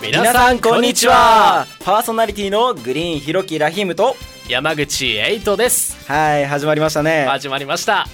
皆さんこんにちは。パーソナリティのグリーンひろきラヒムと。山口エイトです。はい始まりましたね。始まりました。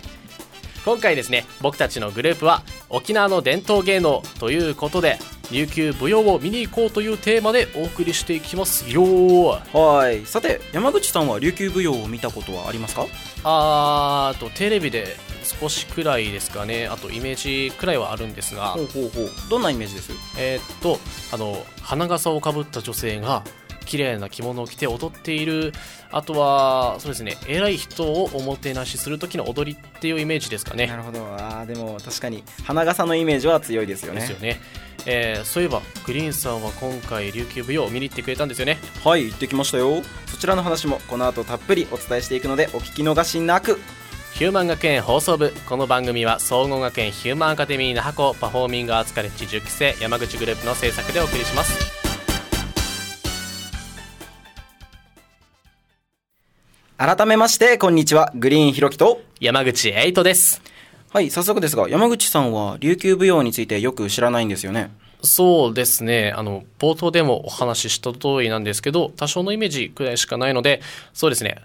今回ですね僕たちのグループは沖縄の伝統芸能ということで琉球舞踊を見に行こうというテーマでお送りしていきます。よはい。さて山口さんは琉球舞踊を見たことはありますか？あーとテレビで少しくらいですかね。あとイメージくらいはあるんですが。ほうほうほう。どんなイメージです？えーっとあの花笠をかぶった女性が綺麗な着物を着て踊っている。あとはそうですね偉い人をおもてなしする時の踊りっていうイメージですかね。なるほど。あーでも確かに花笠のイメージは強いですよね。ですよね、えーそういえばグリーンさんは今回琉球舞踊を見に行ってくれたんですよね。はい行ってきましたよ。そちらの話もこの後たっぷりお伝えしていくのでお聞き逃しなく。ヒューマン学園放送部この番組は総合学園ヒューマンアカデミー那覇校パフォーミングアーツカレッジ10期生山口グループの制作でお送りします。改めましてこんにちは。グリーンひろきと山口エイトですはい早速ですが山口さんは琉球舞踊についてよく知らないんですよね。そうですね。あの冒頭でもお話しした通りなんですけど多少のイメージくらいしかないのでそうですね。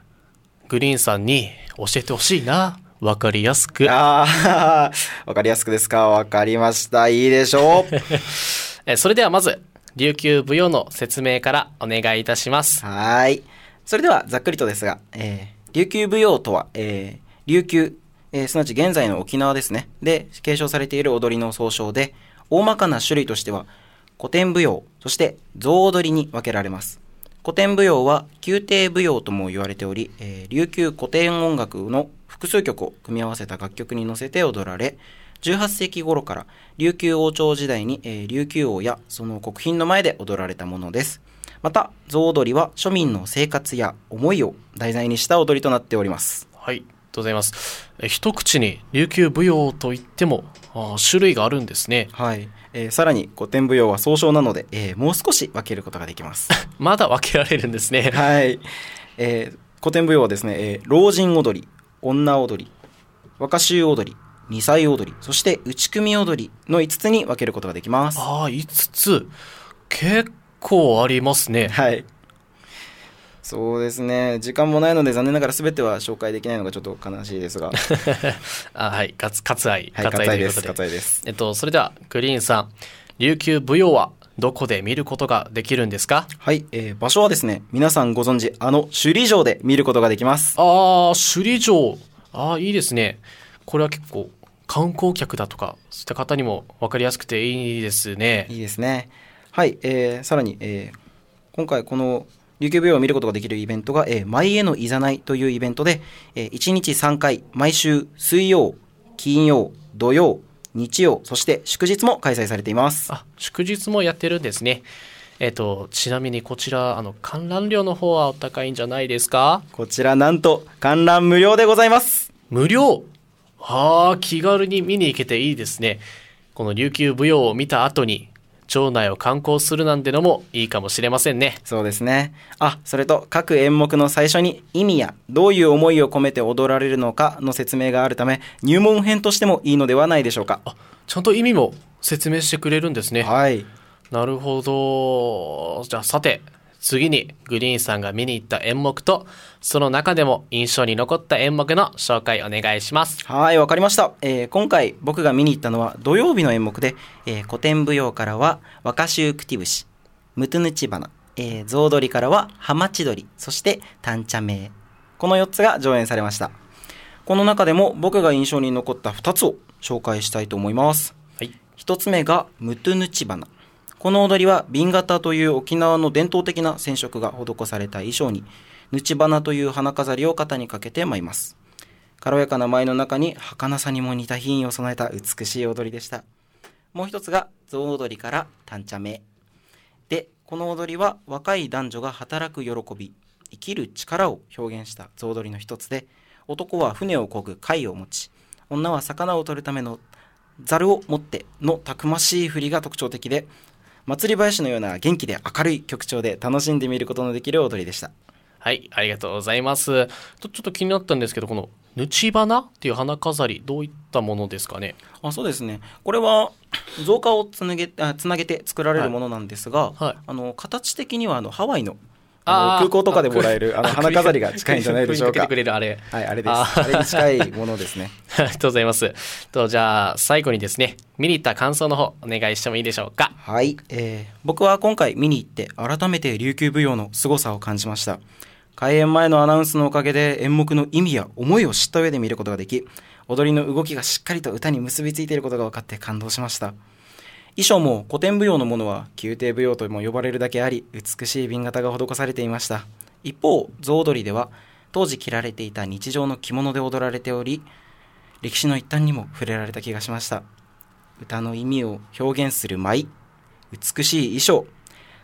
グリーンさんに教えてほしいな。わかりやすく。ああ わかりやすくですか？わかりました。いいでしょう。えそれではまず琉球舞踊の説明からお願いいたします。はーい。それでは、ざっくりとですが、えー、琉球舞踊とは、えー、琉球、えー、すなわち現在の沖縄ですね。で、継承されている踊りの総称で、大まかな種類としては、古典舞踊、そして象踊りに分けられます。古典舞踊は、宮廷舞踊とも言われており、えー、琉球古典音楽の複数曲を組み合わせた楽曲に乗せて踊られ、18世紀頃から琉球王朝時代に、えー琉球王やその国賓の前で踊られたものです。また、象踊りは庶民の生活や思いを題材にした踊りとなっております。はい、とうございます。え一口に琉球舞踊といっても種類があるんですね。はい。えーさらに古典舞踊は総称なので、えーもう少し分けることができます。まだ分けられるんですね。はい。えー古典舞踊はですね、えー老人踊り、女踊り、若衆踊り、二歳踊り、そして内組踊りの5つに分けることができます。ああ、5つ。結構ありますね。はい。そうですね。時間もないので残念ながら全ては紹介できないのがちょっと悲しいですが。はい、あはい、かつ、割愛。割愛です。割愛ということで。です。えっと、それでは、グリーンさん、琉球舞踊はどこで見ることができるんですか？はい、えー場所はですね、皆さんご存知、あの首里城で見ることができます。ああ、首里城。ああ、いいですね。これは結構、観光客だとか、そういった方にも分かりやすくていいですね。いいですね。はい、えーさらに、えー今回この琉球舞踊を見ることができるイベントが、えー舞へのいざないというイベントで、え1日3回、毎週水曜、金曜、土曜、日曜、そして祝日も開催されています。あ、祝日もやってるんですね。えっと、ちなみにこちら、あの、観覧料の方はお高いんじゃないですか？こちらなんと観覧無料でございます。無料？はあ、気軽に見に行けていいですね。この琉球舞踊を見た後に、町内を観光するなんてのもいいかもしれませんね。そうですね。あ、それと各演目の最初に意味やどういう思いを込めて踊られるのかの説明があるため入門編としてもいいのではないでしょうか。あ、ちゃんと意味も説明してくれるんですね。はい。なるほど。じゃあさて、次にグリーンさんが見に行った演目と、その中でも印象に残った演目の紹介お願いします。はい、わかりました。えー今回僕が見に行ったのは土曜日の演目で、えー古典舞踊からは若衆クティブシ、ムトゥヌチバナ、えー、象踊りからはハマチドリ、そしてタンチャメイ。この4つが上演されました。この中でも僕が印象に残った2つを紹介したいと思います。はい。一つ目がムトゥヌチバナ。この踊りは紅型という沖縄の伝統的な染色が施された衣装に、ヌチバナという花飾りを肩にかけて舞います。軽やかな舞の中に儚さにも似た品位を備えた美しい踊りでした。もう一つが象踊りから短茶目。で、この踊りは若い男女が働く喜び、生きる力を表現した象踊りの一つで、男は船を漕ぐ貝を持ち、女は魚を取るためのザルを持ってのたくましい振りが特徴的で、祭り林のような元気で明るい曲調で楽しんで見ることのできる踊りでした。はい、ありがとうございます。とちょっと気になったんですけど、この、ぬち花っていう花飾り、どういったものですかね？あそうですねこれは造花をつなげあつなげて作られるものなんですが、はいあの形的にはあのハワイのあの空港とかでもらえるあの花飾りが近いんじゃないでしょうか。あれ。はいあれです。ああれに近いものですね。ありがとうございます。と、じゃあ、最後にですね、見に行った感想の方、お願いしてもいいでしょうか？はい、えー僕は今回見に行って改めて琉球舞踊の凄さを感じました。開演前のアナウンスのおかげで演目の意味や思いを知った上で見ることができ踊りの動きがしっかりと歌に結びついていることが分かって感動しました衣装も古典舞踊のものは宮廷舞踊とも呼ばれるだけあり美しい紅型が施されていました一方象踊りでは当時着られていた日常の着物で踊られており歴史の一端にも触れられた気がしました歌の意味を表現する舞美しい衣装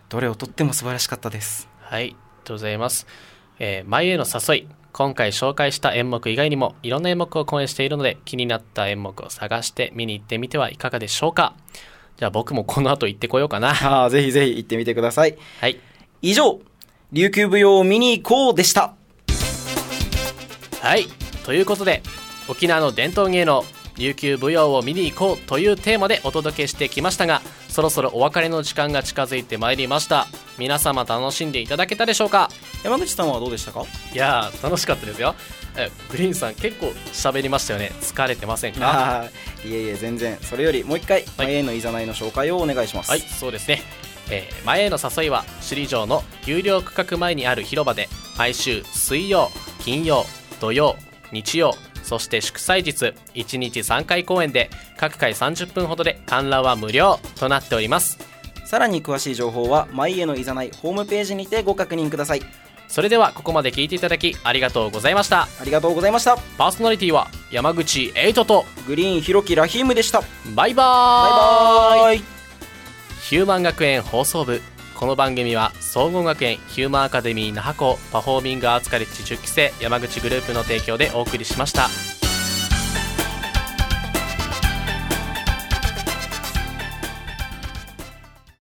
どれをとっても素晴らしかったですはい、ありがとうございます。えー、前への誘い。今回紹介した演目以外にもいろんな演目を公演しているので気になった演目を探して見に行ってみてはいかがでしょうかじゃあ僕もこの後行ってこようかな。ああぜひぜひ行ってみてくださいはい。以上琉球舞踊を見に行こうでしたはい。ということで、沖縄の伝統芸能、琉球舞踊を見に行こうというテーマでお届けしてきましたが、そろそろお別れの時間が近づいてまいりました。皆様楽しんでいただけたでしょうか？山口さんはどうでしたか？いやー、楽しかったですよ。えグリーンさん結構喋りましたよね。疲れてませんか？いえいえ全然それよりもう一回前へのいざないの紹介をお願いしますはい、そうですね。えー前への誘いは首里城の有料区画前にある広場で毎週水曜、金曜、土曜、日曜、そして祝祭日1日3回公演で各回30分ほどで観覧は無料となっております。さらに詳しい情報は前へのいざないホームページにてご確認ください。それではここまで聞いていただきありがとうございました。ありがとうございました。パーソナリティは山口エイトと。グリーンひろきラヒームでした。バイバーイ。バイバイ。ヒューマン学園放送部この番組は総合学園ヒューマンアカデミー那覇校パフォーミングアーツカレッジ10期生山口グループの提供でお送りしました。